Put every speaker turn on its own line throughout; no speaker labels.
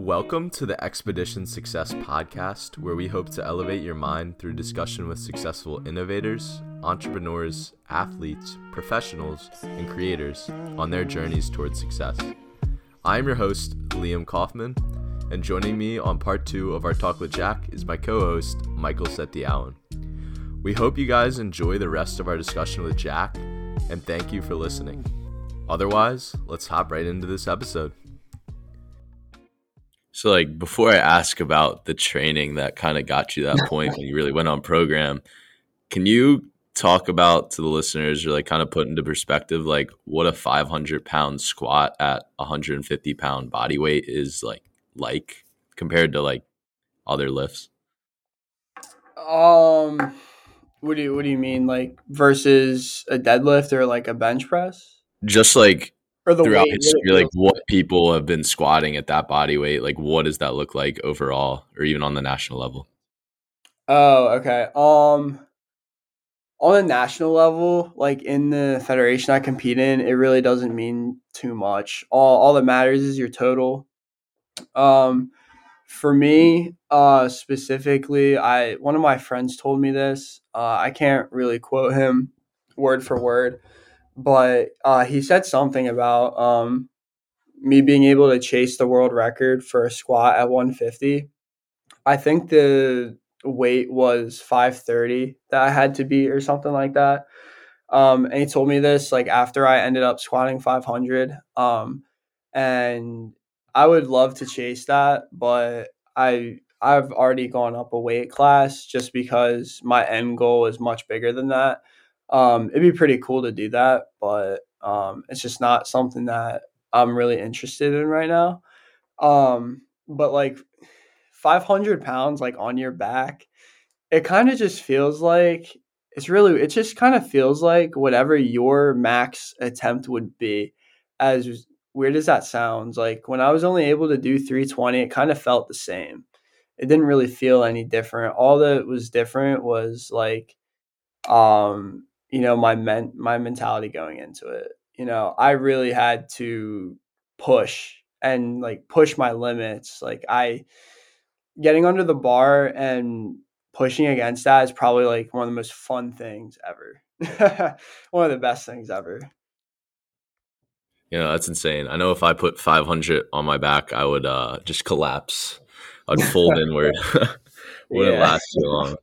Welcome to the Expedition Success Podcast, where we hope to elevate your mind through discussion with successful innovators, entrepreneurs, athletes, professionals, and creators on their journeys towards success. I am your host, Liam Kaufman, and joining me on part two of our talk with Jack is my co host, Michael Setti Allen. We hope you guys enjoy the rest of our discussion with Jack, and thank you for listening. Otherwise, let's hop right into this episode.
So, like, before I ask about the training that kind of got you that point when you really went on program, can you talk about to the listeners or like kind of put into perspective, like, what a 500 pound squat at 150 pound body weight is like, like compared to like other lifts?
Um, what do you what do you mean, like versus a deadlift or like a bench press?
Just like
Or the
throughout history, like what people have been squatting at that body weight, like what does that look like overall, or even on the national level?
Oh, okay. Um on a national level, like in the federation I compete in, it really doesn't mean too much. All all that matters is your total. Um for me, uh specifically, I one of my friends told me this. Uh I can't really quote him word for word, but uh he said something about um me being able to chase the world record for a squat at 150. I think the weight was 530 that I had to beat or something like that. Um, and he told me this like after I ended up squatting 500. Um, and I would love to chase that, but I I've already gone up a weight class just because my end goal is much bigger than that. Um, it'd be pretty cool to do that, but um, it's just not something that I'm really interested in right now. Um, but like 500 pounds like on your back it kind of just feels like it's really it just kind of feels like whatever your max attempt would be. As weird as that sounds like when i was only able to do 320 it kind of felt the same. It didn't really feel any different. All that was different was like um you know my men my mentality going into it you know i really had to push and like push my limits like i getting under the bar and pushing against that is probably like one of the most fun things ever. one of the best things ever.
You know, that's insane. I know if I put 500 on my back, I would uh, just collapse. I'd fold inward. Wouldn't
Yeah.
last too long.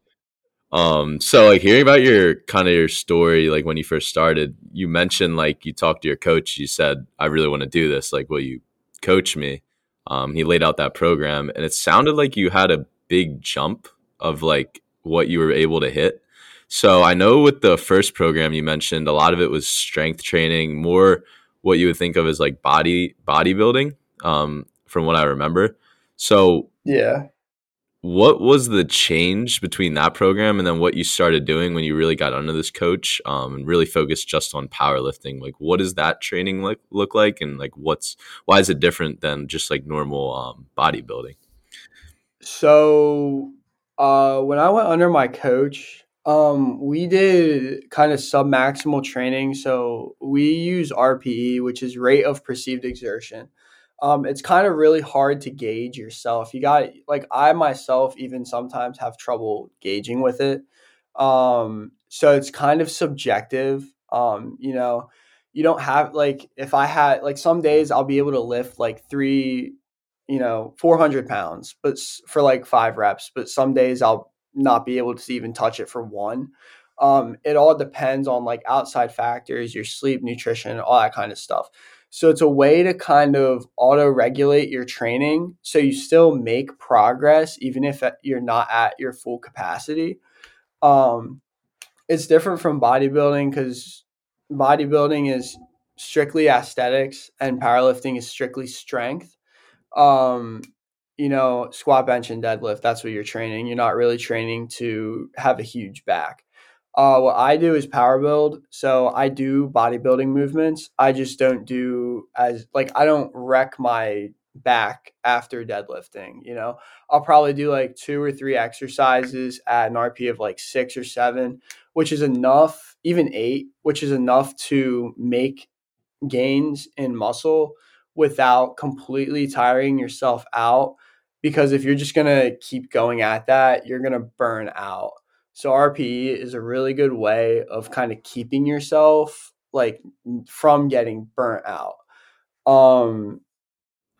Um, so like hearing about your kind of your story, like when you first started, you mentioned like you talked to your coach. You said, "I really want to do this. Like, will you coach me?" Um, he laid out that program, and it sounded like you had a big jump of like what you were able to hit. So I know with the first program you mentioned, a lot of it was strength training, more what you would think of as like body bodybuilding, um, from what I remember. So
Yeah.
What was the change between that program and then what you started doing when you really got under this coach um, and really focused just on powerlifting? Like, what does that training look like, and like, what's why is it different than just like normal um, bodybuilding?
So uh when I went under my coach, um we did kind of sub maximal training. So we use RPE, which is rate of perceived exertion. Um it's kind of really hard to gauge yourself. You got like I myself even sometimes have trouble gauging with it. Um so it's kind of subjective. Um you know, you don't have like if I had like some days I'll be able to lift like three you know, 400 pounds, but for like five reps. But some days I'll not be able to even touch it for one. Um, it all depends on like outside factors, your sleep, nutrition, all that kind of stuff. So it's a way to kind of auto regulate your training so you still make progress even if uh, you're not at your full capacity. Um, it's different from bodybuilding because bodybuilding is strictly aesthetics and powerlifting is strictly strength. Um you know squat bench and deadlift that's what you're training. You're not really training to have a huge back uh what i do is power build so i do bodybuilding movements i just don't do as like i don't wreck my back after deadlifting you know i'll probably do like two or three exercises at an RPE of like six or seven which is enough even eight which is enough to make gains in muscle without completely tiring yourself out. Because if you're just to keep going at that, you're to burn out. So RPE is a really good way of kind of keeping yourself like from getting burnt out. Um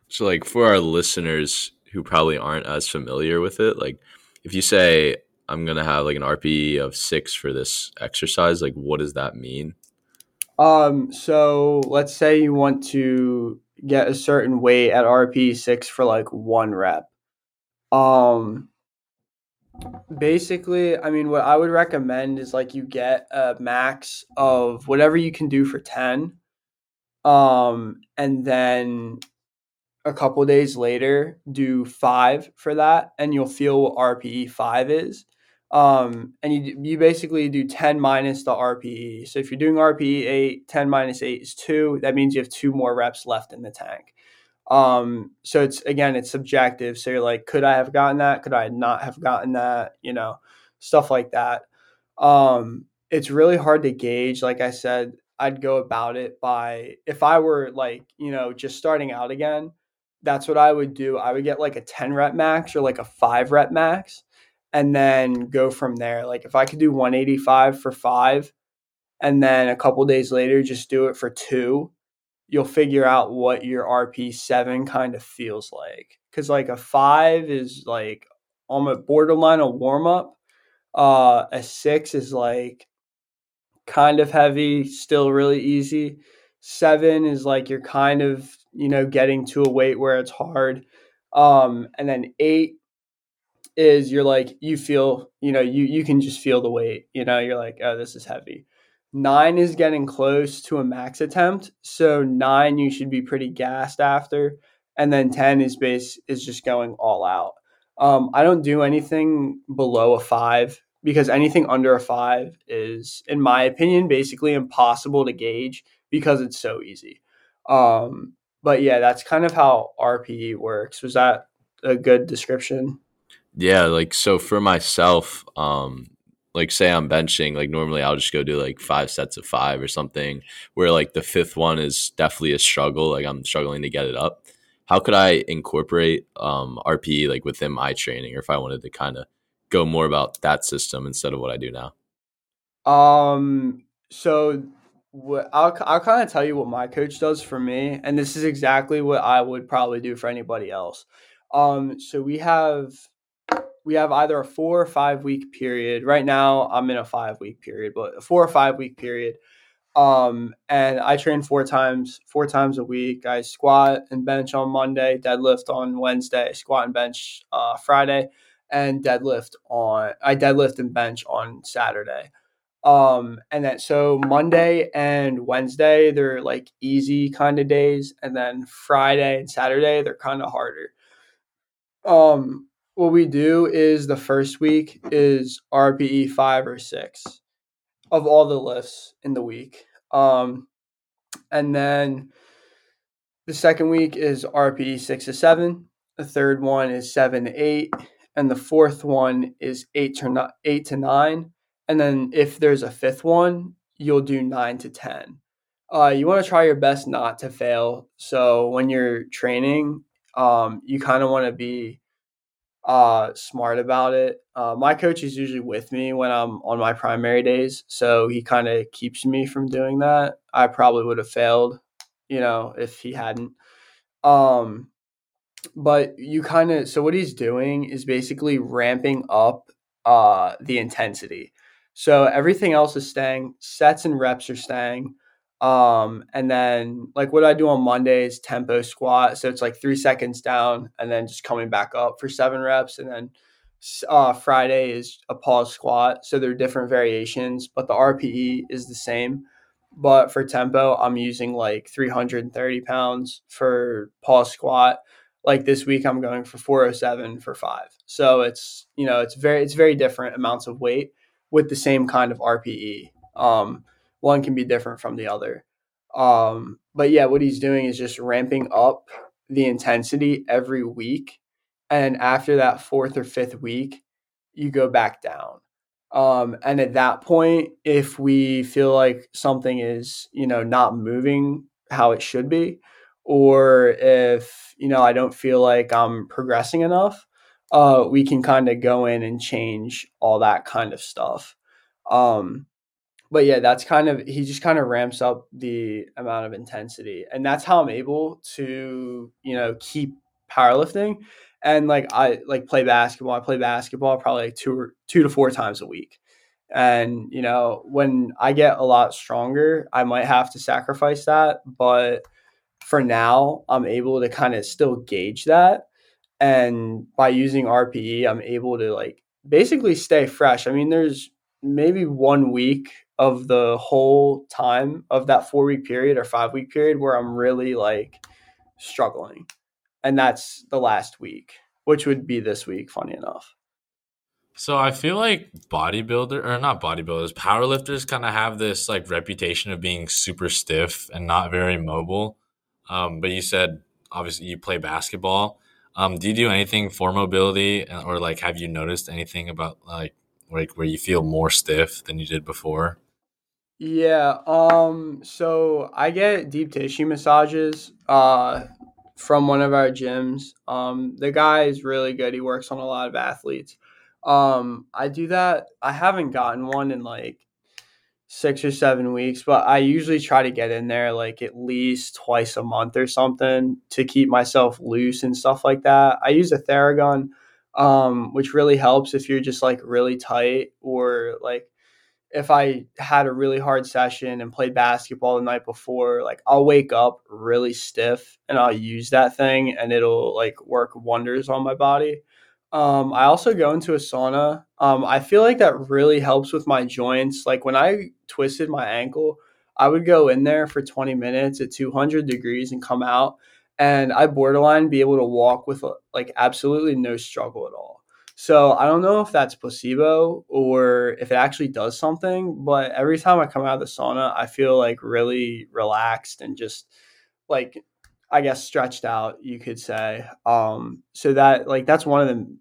so like for our listeners who probably aren't as familiar with it, like if you say I'm gonna have like an RPE of six for this exercise, like what does that mean?
Um, so let's say you want to get a certain weight at RPE six for like one rep. Um basically, I mean what I would recommend is like you get a max of whatever you can do for 10. Um, and then a couple days later do five for that and you'll feel what rpe 5 is. Um, and you, you basically do 10 minus the rpe so if you're doing rpe 8 10 minus 8 is 2 that means you have two more reps left in the tank um, so it's again it's subjective. So you're like could i have gotten that? Could i not have gotten that? You know stuff like that. Um, it's really hard to gauge. Like i said i'd go about it by if i were like you know just starting out again that's what I would do. I would get like a 10 rep max or like a five rep max and then go from there. Like if I could do 185 for five and then a couple days later just do it for two, you'll figure out what your RP7 kind of feels like. Cause like a five is like almost borderline a warm up. Uh, a six is like kind of heavy, still really easy. Seven is like you're kind of you know, getting to a weight where it's hard. Um, and then eight is you're like you feel, you know, you you can just feel the weight. You know, you're like, oh, this is heavy. Nine is getting close to a max attempt. So nine you should be pretty gassed after. And then ten is base is just going all out. Um, I don't do anything below a five because anything under a five is, in my opinion, basically impossible to gauge because it's so easy. Um, but yeah, that's kind of how RPE works. Was that a good description?
Yeah, like so for myself, um, like say I'm benching, like normally I'll just go do like five sets of five or something, where like the fifth one is definitely a struggle. Like I'm struggling to get it up. How could I incorporate um, RPE like within my training, or if I wanted to kind of go more about that system instead of what I do now?
Um. So what I'll I'll kind of tell you what my coach does for me, and this is exactly what I would probably do for anybody else. Um, so we have we have either a four or five week period. Right now, I'm in a five week period, but a four or five week period. Um, and I train four times, four times a week. I squat and bench on Monday, deadlift on Wednesday, squat and bench uh, Friday, and deadlift on I deadlift and bench on Saturday. Um, and then so Monday and Wednesday, they're like easy kind of days. And then Friday and Saturday, they're kind of harder. Um, what we do is the first week is RPE five or six of all the lifts in the week. Um, and then the second week is RPE six to seven. The third one is seven to eight. And the fourth one is eight to, eight to nine and then if there's a fifth one, you'll do nine to 10. Uh, you want to try your best not to fail. So when you're training, um, you kind of want to be uh, smart about it. Uh, my coach is usually with me when I'm on my primary days, so he kind of keeps me from doing that. I probably would have failed, you know, if he hadn't. Um, but you kind of so what he's doing is basically ramping up uh, the intensity. So everything else is staying. Sets and reps are staying. Um, and then like what I do on Mondays, tempo squat. So it's like three seconds down and then just coming back up for seven reps. And then uh, Friday is a pause squat. So there are different variations, but the RPE is the same. But for tempo, I'm using like 330 pounds for pause squat. Like this week, I'm going for 407 for five. So it's you know it's very it's very different amounts of weight with the same kind of RPE. Um, one can be different from the other. Um, but yeah, what he's doing is just ramping up the intensity every week. And after that fourth or fifth week, you go back down. Um, and at that point, if we feel like something is, you know, not moving how it should be, or if you know I don't feel like I'm progressing enough, uh, we can kind of go in and change all that kind of stuff. Um, but yeah, that's kind of he just kind of ramps up the amount of intensity, and that's how I'm able to you know keep powerlifting and like I like play basketball. I play basketball probably like two or two to four times a week. And you know, when I get a lot stronger, I might have to sacrifice that, but for now, I'm able to kind of still gauge that. And by using RPE, I'm able to like basically stay fresh. I mean, there's maybe one week of the whole time of that four week period or five week period where I'm really like struggling. And that's the last week, which would be this week, funny enough.
So I feel like bodybuilder or not bodybuilders, powerlifters kind of have this like reputation of being super stiff and not very mobile. Um, but you said obviously you play basketball. Um, do you do anything for mobility, or like have you noticed anything about like like where you feel more stiff than you did before?
Yeah. Um. So I get deep tissue massages. Uh, from one of our gyms. Um, the guy is really good. He works on a lot of athletes. Um, I do that. I haven't gotten one in like six or seven weeks, but I usually try to get in there like at least twice a month or something to keep myself loose and stuff like that. I use a Theragun, um, which really helps if you're just like really tight or like if I had a really hard session and played basketball the night before, like I'll wake up really stiff and I'll use that thing and it'll like work wonders on my body. Um, I also go into a sauna. Um, I feel like that really helps with my joints. Like when I twisted my ankle, I would go in there for 20 minutes at 200 degrees and come out, and I borderline be able to walk with like absolutely no struggle at all. So I don't know if that's placebo or if it actually does something, but every time I come out of the sauna, I feel like really relaxed and just like I guess stretched out, you could say. Um, so that like that's one of the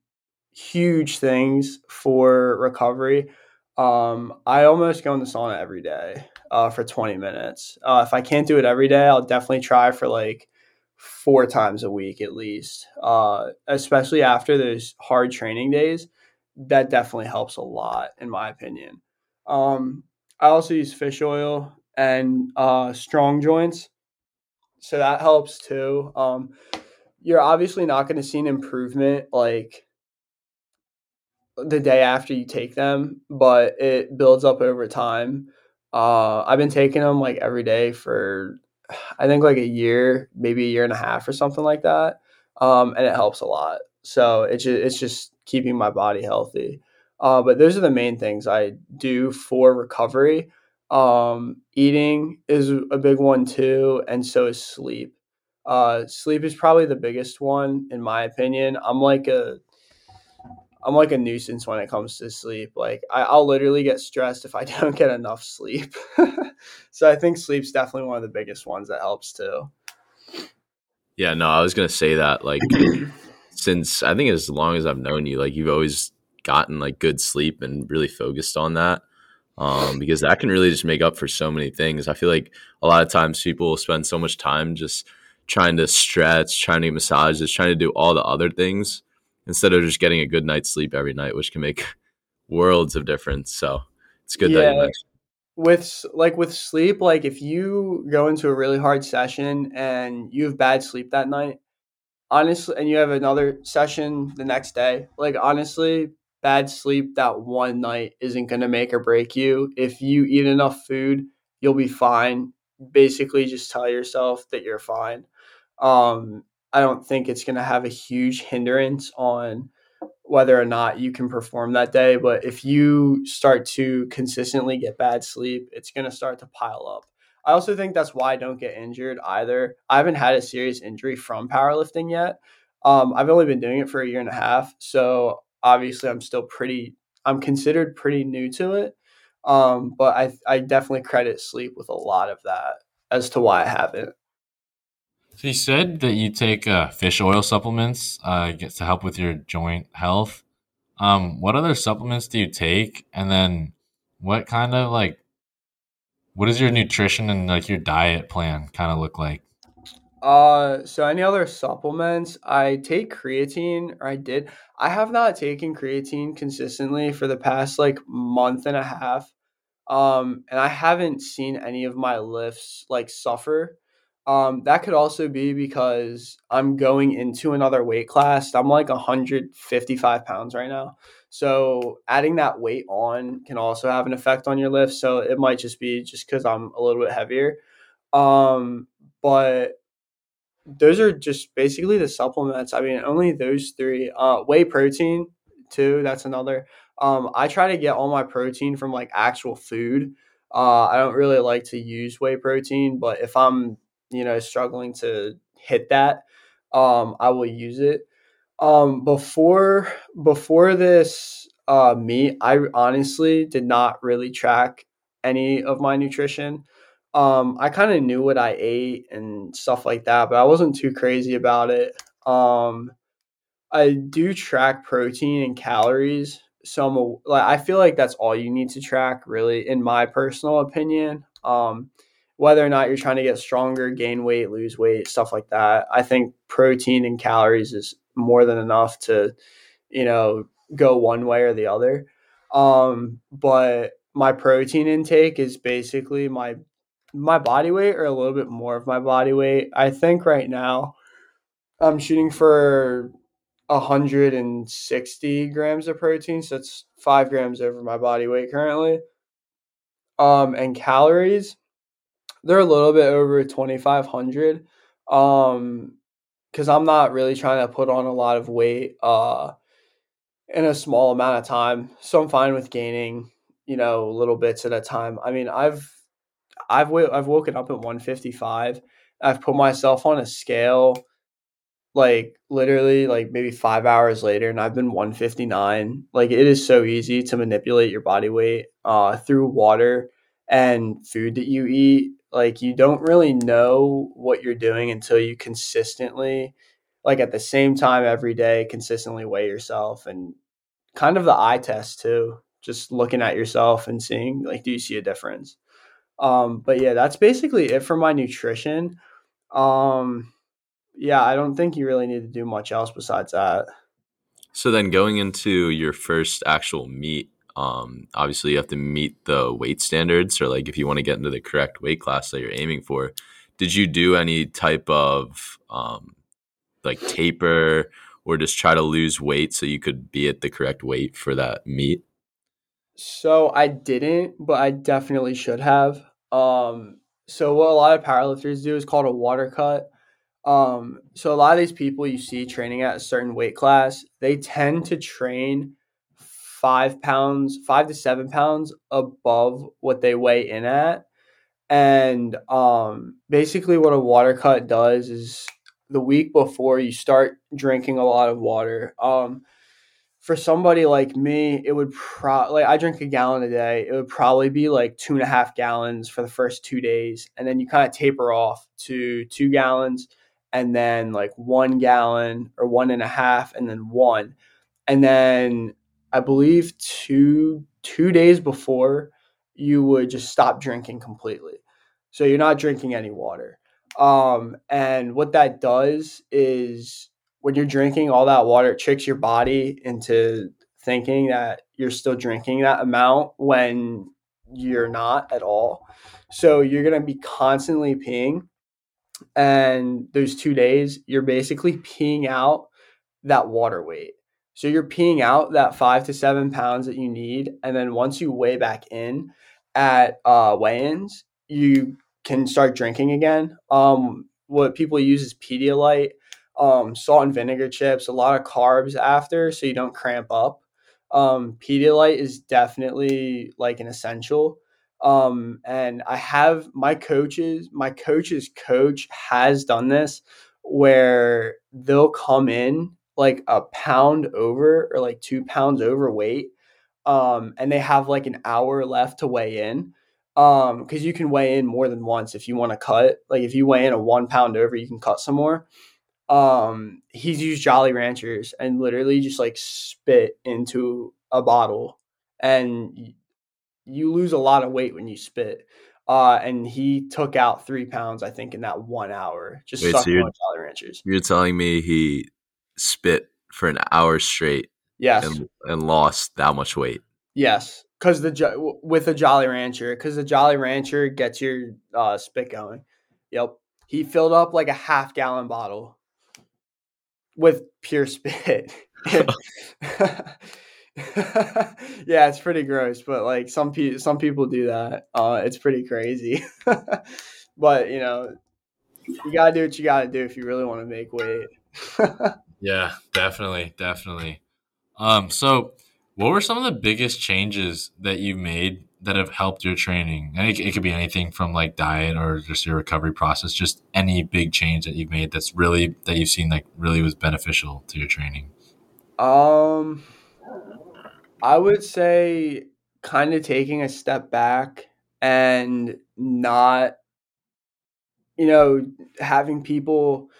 huge things for recovery. Um, I almost go in the sauna every day uh, for 20 minutes. Uh, if I can't do it every day, I'll definitely try for like four times a week at least. Uh, especially after those hard training days, that definitely helps a lot in my opinion. Um, I also use fish oil and uh, strong joints so that helps too. Um, you're obviously not going to see an improvement like the day after you take them, but it builds up over time. Uh, I've been taking them like every day for I think like a year, maybe a year and a half or something like that, um, and it helps a lot. So it's just, it's just keeping my body healthy. Uh, but those are the main things I do for recovery. Um, eating is a big one too, and so is sleep. Uh, sleep is probably the biggest one in my opinion. I'm like a I'm like a nuisance when it comes to sleep. Like I, will literally get stressed if I don't get enough sleep. so I think sleep's definitely one of the biggest ones that helps too.
Yeah, no, I was gonna say that. Like since I think as long as I've known you, like you've always gotten like good sleep and really focused on that um, because that can really just make up for so many things. I feel like a lot of times people will spend so much time just trying to stretch, trying to massages, trying to do all the other things instead of just getting a good night's sleep every night, which can make worlds of difference. So it's good yeah. that you mentioned.
With like with sleep, like if you go into a really hard session and you have bad sleep that night, honestly, and you have another session the next day, like honestly, bad sleep that one night isn't going to make or break you. If you eat enough food, you'll be fine. Basically, just tell yourself that you're fine. Um, I don't think it's going to have a huge hindrance on whether or not you can perform that day. But if you start to consistently get bad sleep, it's going to start to pile up. I also think that's why I don't get injured either. I haven't had a serious injury from powerlifting yet. Um, I've only been doing it for a year and a half. So obviously I'm still pretty I'm considered pretty new to it. Um, but I I definitely credit sleep with a lot of that as to why I haven't.
You said that you take uh, fish oil supplements uh, to help with your joint health. Um, what other supplements do you take? And then what kind of like what does your nutrition and like your diet plan kind of look like?
Uh, so any other supplements? I take creatine, or I did. I have not taken creatine consistently for the past like month and a half. Um, and I haven't seen any of my lifts like suffer. Um, that could also be because I'm going into another weight class. I'm like 155 pounds right now. So adding that weight on can also have an effect on your lift. So it might just be just because I'm a little bit heavier. Um, but those are just basically the supplements. I mean, only those three. Uh, whey protein too. That's another. Um, I try to get all my protein from like actual food. Uh, I don't really like to use whey protein, but if I'm you know struggling to hit that, um, I will use it. Um, before before this uh, meet, I honestly did not really track any of my nutrition. Um, I kind of knew what I ate and stuff like that, but I wasn't too crazy about it. Um, I do track protein and calories, so I'm a, like I feel like that's all you need to track, really, in my personal opinion. Um, whether or not you're trying to get stronger, gain weight, lose weight, stuff like that, I think protein and calories is more than enough to, you know, go one way or the other. Um, but my protein intake is basically my my body weight or a little bit more of my body weight. I think right now I'm shooting for 160 grams of protein, so it's five grams over my body weight currently. Um, and calories, they're a little bit over 2,500. Um, because I'm not really trying to put on a lot of weight uh in a small amount of time. So I'm fine with gaining, you know, little bits at a time. I mean, I've I've w- I've woken up at 155. I've put myself on a scale like literally like maybe 5 hours later and I've been 159. Like it is so easy to manipulate your body weight uh through water and food that you eat. Like you don't really know what you're doing until you consistently like at the same time every day consistently weigh yourself and kind of the eye test too just looking at yourself and seeing like do you see a difference um, but yeah, that's basically it for my nutrition. Um, yeah, I don't think you really need to do much else besides that.
So then going into your first actual meet, um, obviously you have to meet the weight standards or like if you want to get into the correct weight class that you're aiming for. Did you do any type of um, like taper or just try to lose weight so you could be at the correct weight for that meet?
So I didn't, but I definitely should have. Um, so what a lot of powerlifters do is called a water cut. Um, so a lot of these people you see training at a certain weight class, they tend to train five pounds, five to seven pounds above what they weigh in at. And um, basically, what a water cut does is the week before you start drinking a lot of water. Um, for somebody like me, it would probably like I drink a gallon a day. It would probably be like two and a half gallons for the first two days, and then you kind of taper off to two gallons, and then like one gallon or one and a half, and then one, and then I believe two two days before you would just stop drinking completely. So you're not drinking any water. Um, and what that does is when you're drinking all that water, it tricks your body into thinking that you're still drinking that amount when you're not at all. So you're going to be constantly peeing. And those two days, you're basically peeing out that water weight. So you're peeing out that five to seven pounds that you need. And then once you weigh back in at uh, weigh ins, you can start drinking again. Um, what people use is Pedialyte um, salt and vinegar chips, a lot of carbs after, so you don't cramp up. Um, Pedialyte is definitely like an essential. Um, and I have my coaches, my coach's coach has done this where they'll come in like a pound over or like two pounds overweight. Um, and they have like an hour left to weigh in. Um, because you can weigh in more than once if you want to cut. Like if you weigh in a one pound over, you can cut some more um he's used jolly ranchers and literally just like spit into a bottle and you lose a lot of weight when you spit Uh, and he took out three pounds, I think, in that one hour. Just
Wait,
sucking
so you're-
Jolly Ranchers.
You're telling me he spit for an hour straight
Yes,
and, and lost that much weight.
yes, because the with a Jolly Rancher, because the Jolly Rancher gets your uh, spit going. Yep, he filled up like a half gallon bottle with pure spit. yeah, it's pretty gross, but like some people, some people do that. Uh, it's pretty crazy. but you know, you gotta do what you gotta do if you really want to make weight.
Yeah, definitely, definitely. Um, so what were some of the biggest changes that you made that have helped your training? It, it could be anything from like diet or just your recovery process, just any big change that you've made that's really that you've seen like really was beneficial to your training.
Um, I would say kind of taking a step back and not, you know, having people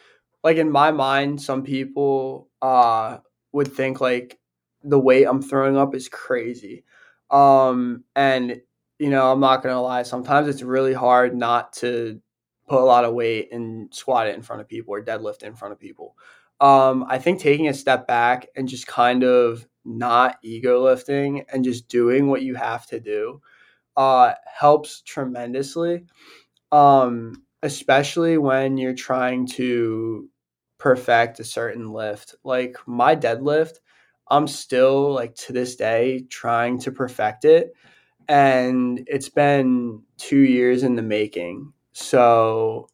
like in my mind, some people uh would think like the weight I'm throwing up is crazy. Um, and you know, I'm not gonna lie, sometimes it's really hard not to put a lot of weight and squat it in front of people or deadlift in front of people um, I think taking a step back and just kind of not ego lifting and just doing what you have to do uh, helps tremendously. Um, especially when you're trying to perfect a certain lift. Like my deadlift, I'm still like to this day trying to perfect it. And it's been two years in the making. So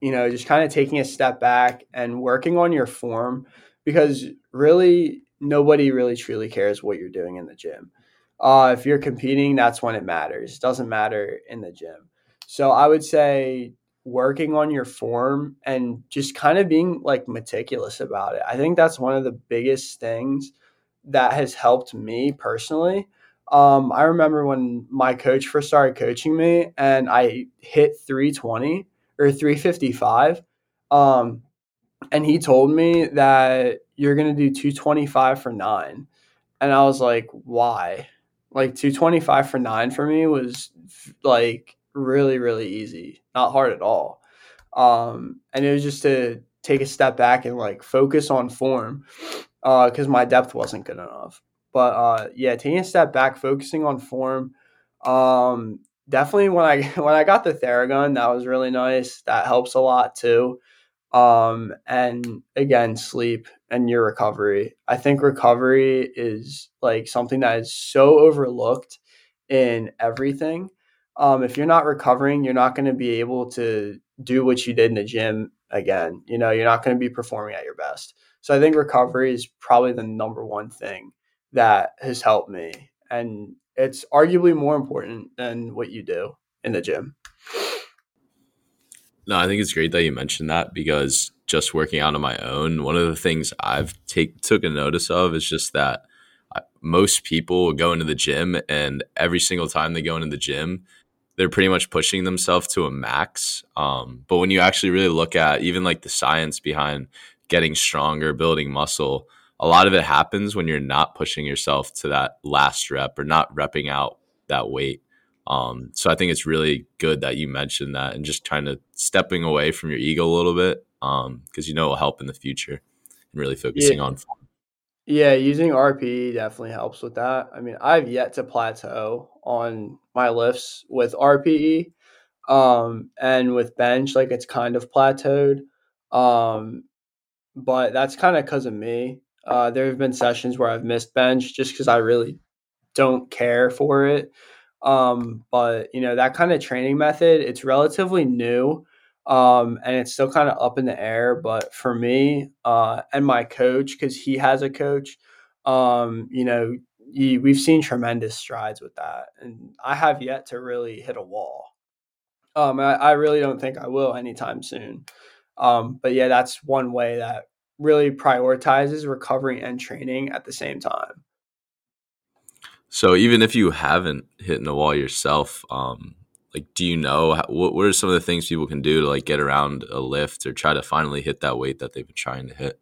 you know, just kind of taking a step back and working on your form because really nobody really truly cares what you're doing in the gym. Uh, if you're competing, that's when it matters. It doesn't matter in the gym. So I would say working on your form and just kind of being like meticulous about it. I think that's one of the biggest things that has helped me personally. Um, I remember when my coach first started coaching me and I hit 320 or 355. Um, and he told me that you're going to do 225 for nine. And I was like, why? Like 225 for nine for me was like really, really easy, not hard at all. Um, and it was just to take a step back and like focus on form because uh, my depth wasn't good enough. But uh, yeah, taking a step back, focusing on form, um, definitely when I when I got the Theragun, that was really nice. That helps a lot too. Um, and again, sleep and your recovery. I think recovery is like something that is so overlooked in everything. Um, if you're not recovering, you're not going to be able to do what you did in the gym again. You know, you're not going to be performing at your best. So I think recovery is probably the number one thing that has helped me. And it's arguably more important than what you do in the gym.
No, I think it's great that you mentioned that because just working out on my own, one of the things I've take took a notice of is just that uh, most people go into the gym and every single time they go into the gym, they're pretty much pushing themselves to a max. Um, but when you actually really look at even like the science behind getting stronger, building muscle, a lot of it happens when you're not pushing yourself to that last rep or not repping out that weight. Um, so I think it's really good that you mentioned that and just kind of stepping away from your ego a little bit because um, you know it'll help in the future and really focusing
Yeah.
on.
Yeah, using RPE definitely helps with that. I mean, I've yet to plateau on my lifts with RPE. Um, and with bench, like it's kind of plateaued. Um, but that's kind of because of me. Uh, there have been sessions where I've missed bench just because I really don't care for it. Um, but you know, that kind of training method, it's relatively new. Um, and it's still kind of up in the air. But for me, uh, and my coach, because he has a coach, um, you know, he, we've seen tremendous strides with that. And I have yet to really hit a wall. Um, I, I really don't think I will anytime soon. Um, but yeah, that's one way that really prioritizes recovery and training at the same time.
So even if you haven't hit the wall yourself, um, like do you know what what are some of the things people can do to like get around a lift or try to finally hit that weight that they've been trying to hit?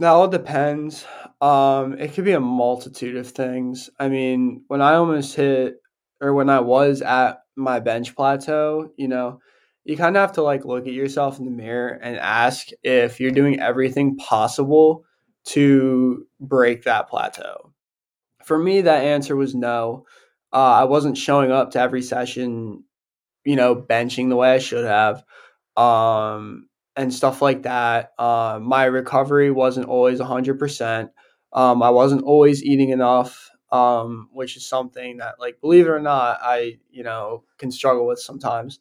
That all depends. Um, it could be a multitude of things. I mean, when I almost hit or when I was at my bench plateau, you know, you kind of have to like look at yourself in the mirror and ask if you're doing everything possible to break that plateau. For me, that answer was no. Uh, I wasn't showing up to every session, you know, benching the way I should have, um, and stuff like that. Uh, my recovery wasn't always 100%. Um, I wasn't always eating enough, um, which is something that, like, believe it or not, I, you know, can struggle with sometimes.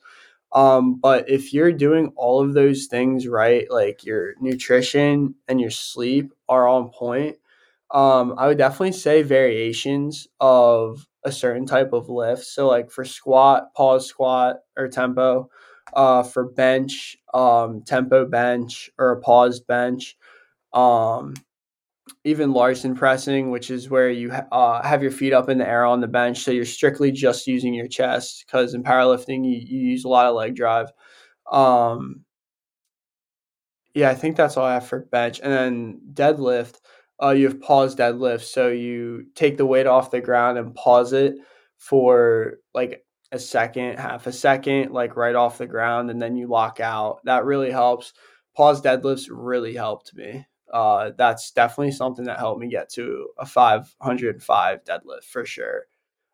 Um, but if you're doing all of those things right, like your nutrition and your sleep are on point, um, I would definitely say variations of a certain type of lift. So, like for squat, pause squat or tempo, uh, for bench, um, tempo bench or a paused bench, um, even Larsen pressing, which is where you uh, have your feet up in the air on the bench. So you're strictly just using your chest because in powerlifting, you, you use a lot of leg drive. Um, yeah, I think that's all I have for bench. And then deadlift, uh, you have paused deadlift. So you take the weight off the ground and pause it for like a second, half a second, like right off the ground, and then you lock out. That really helps. Pause deadlifts really helped me uh, that's definitely something that helped me get to a 505 deadlift for sure.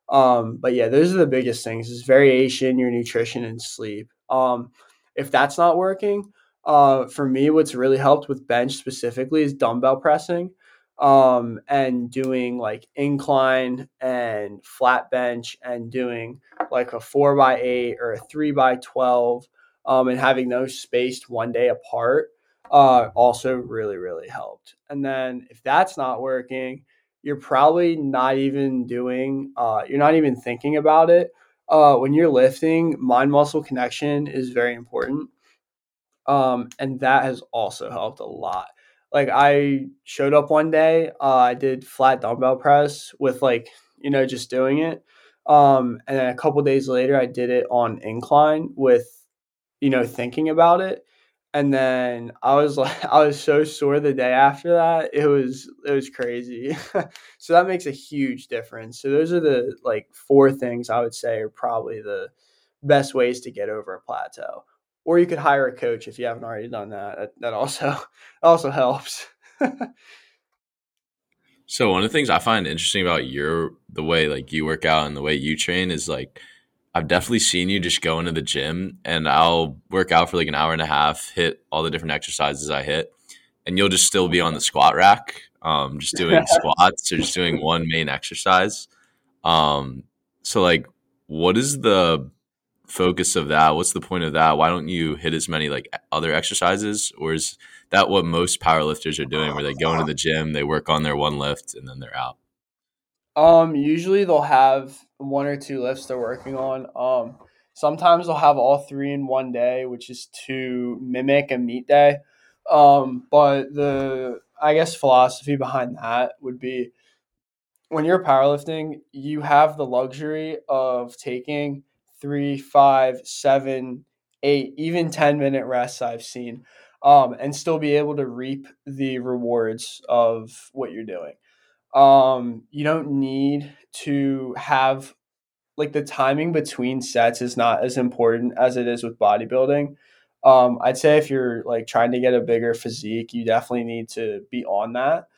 Um, but yeah, those are the biggest things: is variation, your nutrition, and sleep. Um, if that's not working, uh, for me, what's really helped with bench specifically is dumbbell pressing, um, and doing like incline and flat bench, and doing like a four by eight or a three by twelve, um, and having those spaced one day apart uh, also really, really helped. And then if that's not working, you're probably not even doing, uh, you're not even thinking about it. Uh, when you're lifting, mind muscle connection is very important. Um, and that has also helped a lot. Like I showed up one day, uh, I did flat dumbbell press with like, you know, just doing it. Um, and then a couple days later, I did it on incline with, you know, thinking about it and then I was like I was so sore the day after that. It was it was crazy. so that makes a huge difference. So those are the like four things I would say are probably the best ways to get over a plateau. Or you could hire a coach if you haven't already done that. That, that also also helps.
so one of the things I find interesting about your the way like you work out and the way you train is like I've definitely seen you just go into the gym and I'll work out for like an hour and a half, hit all the different exercises I hit, and you'll just still be on the squat rack, um, just doing squats or just doing one main exercise. Um, so like, what is the focus of that? What's the point of that? Why don't you hit as many like other exercises, or is that what most powerlifters are doing, where they go into the gym, they work on their one lift, and then they're out?
Um, usually they'll have one or two lifts they're working on. Um, sometimes they'll have all three in one day, which is to mimic a meet day. Um, but the I guess philosophy behind that would be when you're powerlifting, you have the luxury of taking three, five, seven, eight, even 10 minute rests I've seen, um, and still be able to reap the rewards of what you're doing. Um, you don't need to have like the timing between sets is not as important as it is with bodybuilding. Um, I'd say if you're like trying to get a bigger physique, you definitely need to be on that.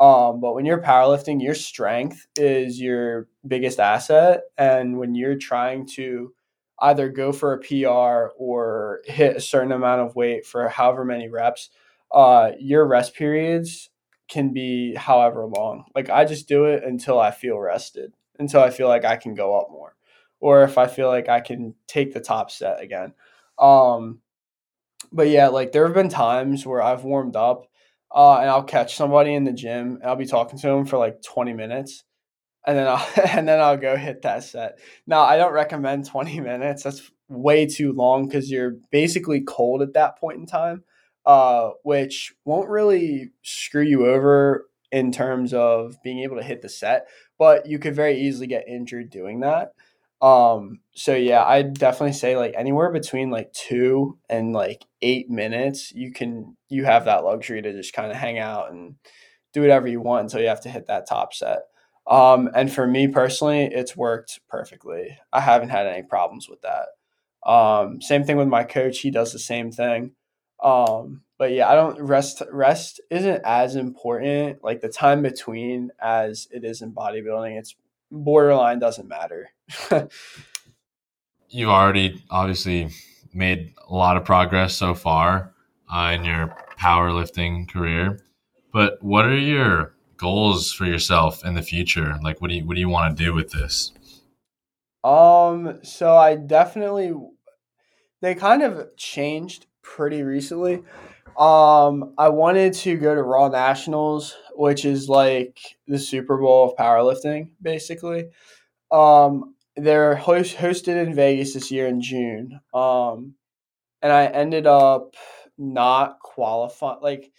Um, but when you're powerlifting, your strength is your biggest asset. And when you're trying to either go for a PR or hit a certain amount of weight for however many reps, uh, your rest periods can be however long. Like I just do it until I feel rested, until I feel like I can go up more, or if I feel like I can take the top set again. Um, but yeah, like there have been times where I've warmed up, uh, and I'll catch somebody in the gym, and I'll be talking to them for like twenty minutes, and then I'll and then I'll go hit that set. Now I don't recommend twenty minutes. That's way too long because you're basically cold at that point in time uh, which won't really screw you over in terms of being able to hit the set, but you could very easily get injured doing that. Um, so yeah, I'd definitely say like anywhere between like two and like eight minutes, you can you have that luxury to just kind of hang out and do whatever you want until you have to hit that top set. Um, and for me personally, it's worked perfectly. I haven't had any problems with that. Um, same thing with my coach; he does the same thing. Um, but yeah, I don't rest. Rest isn't as important, like the time between, as it is in bodybuilding. It's borderline doesn't matter.
You've already obviously made a lot of progress so far uh, in your powerlifting career, but what are your goals for yourself in the future? Like, what do you what do you want to do with this?
Um, so I definitely they kind of changed pretty recently. Um, I wanted to go to Raw Nationals, which is like the Super Bowl of powerlifting, basically. Um, they're host- hosted in Vegas this year in June. Um, and I ended up not qualifying. Like,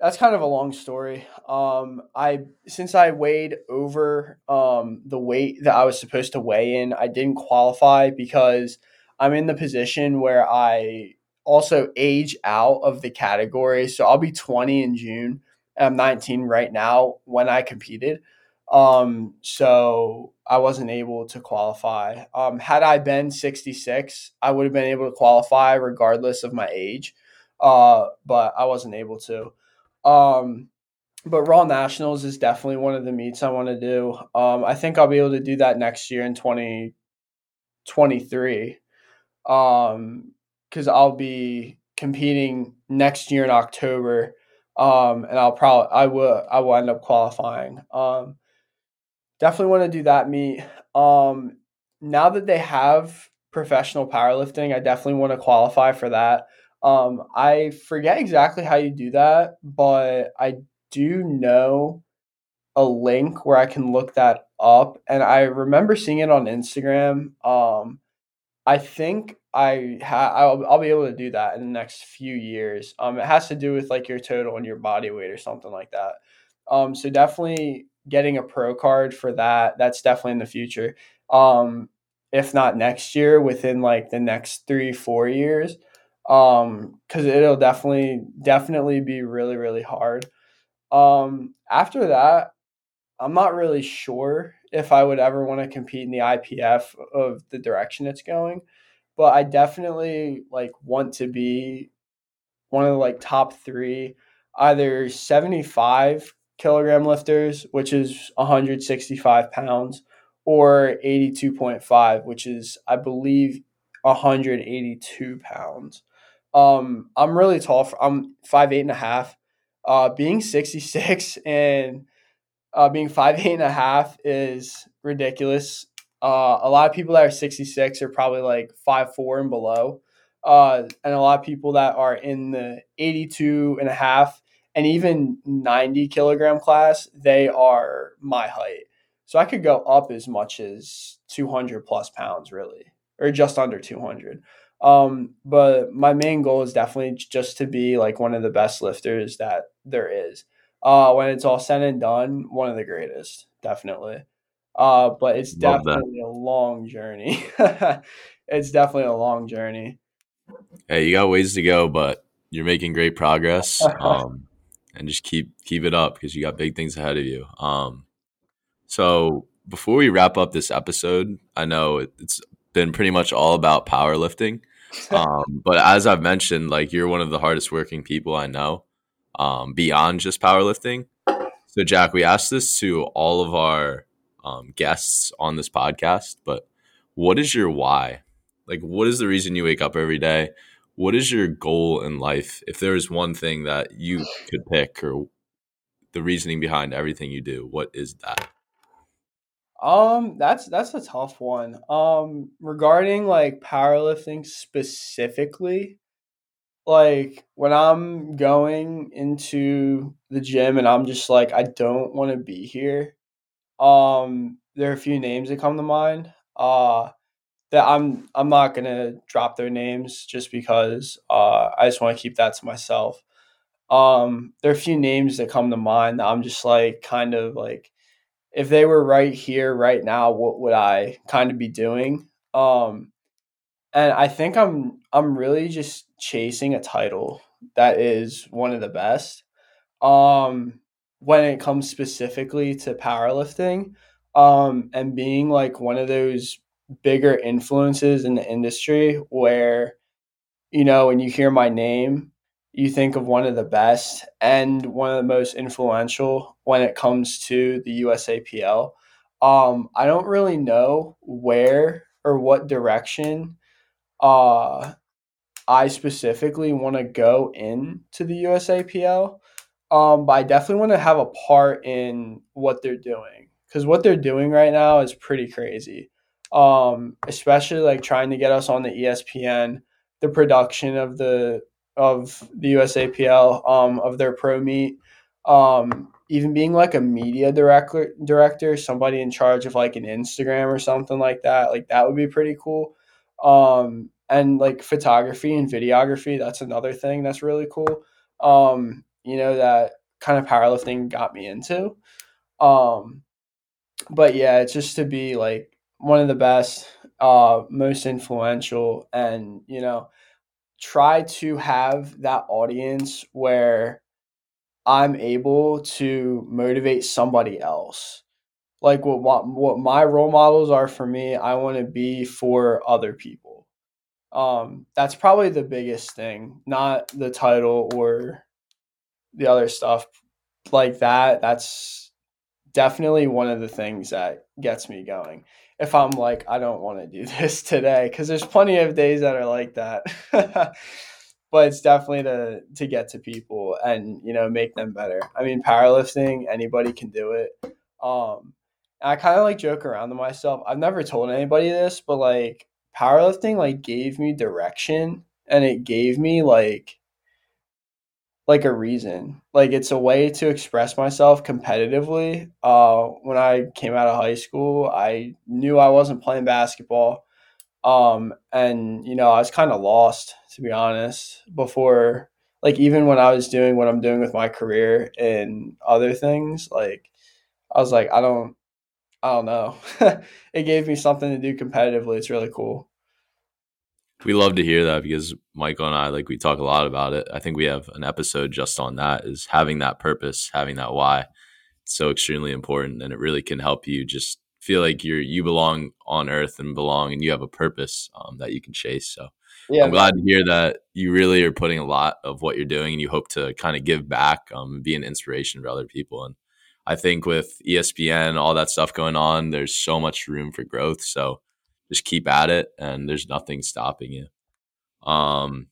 that's kind of a long story. Um, I since I weighed over um, the weight that I was supposed to weigh in, I didn't qualify because I'm in the position where I also age out of the category. So I'll be 20 in June. I'm 19 right now when I competed. Um, so I wasn't able to qualify. Um, had I been 66, I would have been able to qualify regardless of my age. Uh, but I wasn't able to. Um, but Raw Nationals is definitely one of the meets I want to do. Um, I think I'll be able to do that next year in 2023. Um, because I'll be competing next year in October. Um, and I'll probably I will I will end up qualifying. Um, definitely want to do that meet. Um, now that they have professional powerlifting, I definitely want to qualify for that. Um, I forget exactly how you do that, but I do know a link where I can look that up, and I remember seeing it on Instagram. Um, I think I ha- I'll, I'll be able to do that in the next few years. Um, it has to do with like your total and your body weight or something like that. Um, so definitely getting a pro card for that. That's definitely in the future. Um, if not next year, within like the next three four years. Um, because it'll definitely definitely be really really hard. Um, after that, I'm not really sure if I would ever want to compete in the IPF of the direction it's going but I definitely like want to be one of the like top three, either 75 kilogram lifters, which is 165 pounds, or 82.5, which is, I believe, 182 pounds. Um, I'm really tall. For, I'm five eight and a half. Uh, being 66 and uh, being five eight and a half is ridiculous. Uh, a lot of people that are 66 are probably like five four and below. Uh, and a lot of people that are in the 82 and a half and even 90 kilogram class, they are my height. So I could go up as much as 200 plus pounds, really, or just under 200. Um, but my main goal is definitely just to be like one of the best lifters that there is. Uh, when it's all said and done, one of the greatest, definitely. Uh, but it's Love definitely that. a long journey. it's definitely a long journey.
Hey, you got ways to go, but you're making great progress. Um, and just keep keep it up because you got big things ahead of you. Um, so before we wrap up this episode, I know it, it's been pretty much all about powerlifting. Um, but as I've mentioned, like you're one of the hardest working people I know, um, beyond just powerlifting. So Jack, we asked this to all of our um, guests on this podcast, but what is your why? Like, what is the reason you wake up every day? What is your goal in life? If there is one thing that you could pick or the reasoning behind everything you do, what is that?
Um, that's that's a tough one. Um, regarding like powerlifting specifically, like when I'm going into the gym and I'm just like I don't want to be here. Um, there are a few names that come to mind. Uh, that I'm I'm not gonna drop their names just because uh, I just want to keep that to myself. Um, there are a few names that come to mind that I'm just like kind of like if they were right here right now, what would I kind of be doing? Um, and I think I'm I'm really just chasing a title that is one of the best. Um, when it comes specifically to powerlifting um, and being like one of those bigger influences in the industry where you know when you hear my name you think of one of the best and one of the most influential when it comes to the USAPL. Um, I don't really know where or what direction uh, I specifically want to go into the USAPL, um, but I definitely want to have a part in what they're doing because what they're doing right now is pretty crazy. Um, especially like trying to get us on the ESPN, the production of the of the USAPL, um, of their pro meet, um, even being like a media director, director, somebody in charge of like an Instagram or something like that, like that would be pretty cool. Um, and like photography and videography, that's another thing that's really cool. Um, you know, that kind of powerlifting got me into. Um, but yeah, it's just to be like one of the best, uh, most influential, and you know, try to have that audience where I'm able to motivate somebody else. Like what what, what my role models are for me, I want to be for other people. Um, that's probably the biggest thing, not the title or the other stuff like that. That's definitely one of the things that gets me going. If I'm like, I don't want to do this today, because there's plenty of days that are like that. but it's definitely to to get to people and you know make them better. I mean, powerlifting, anybody can do it. Um, I kind of like joke around to myself. I've never told anybody this, but like powerlifting like gave me direction and it gave me like like a reason. Like it's a way to express myself competitively. Uh, when I came out of high school, I knew I wasn't playing basketball. Um, and you know, I was kind of lost to be honest before like even when I was doing what I'm doing with my career and other things, like I was like, I don't I don't know. it gave me something to do competitively. It's really cool
we love to hear that because Michael and I like we talk a lot about it. I think we have an episode just on that is having that purpose, having that why. It's so extremely important and it really can help you just feel like you're you belong on earth and belong and you have a purpose um, that you can chase. So yeah, I'm glad to hear that you really are putting a lot of what you're doing and you hope to kind of give back um, and be an inspiration for other people. And I think with ESPN, all that stuff going on, there's so much room for growth. So just keep at it and there's nothing stopping you. Um,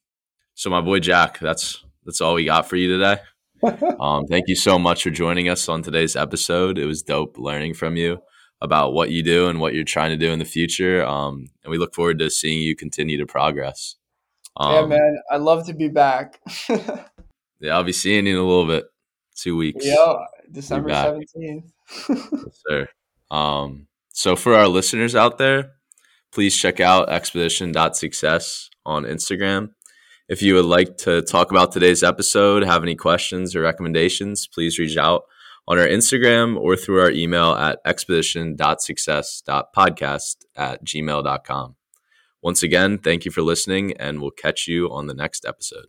so my boy Jack, that's that's all we got for you today. um, thank you so much for joining us on today's episode. It was dope learning from you about what you do and what you're trying to do in the future. Um, and we look forward to seeing you continue to progress.
Um, yeah, man, I'd love to be back.
yeah, I'll be seeing you in a little bit, two weeks.
Yeah, December seventeenth.
yes, sir. Um, so for our listeners out there, please check out expedition.success on Instagram. If you would like to talk about today's episode, have any questions or recommendations, please reach out on our Instagram or through our email at expedition.success.podcast at gmail.com. Once again, thank you for listening, and we'll catch you on the next episode.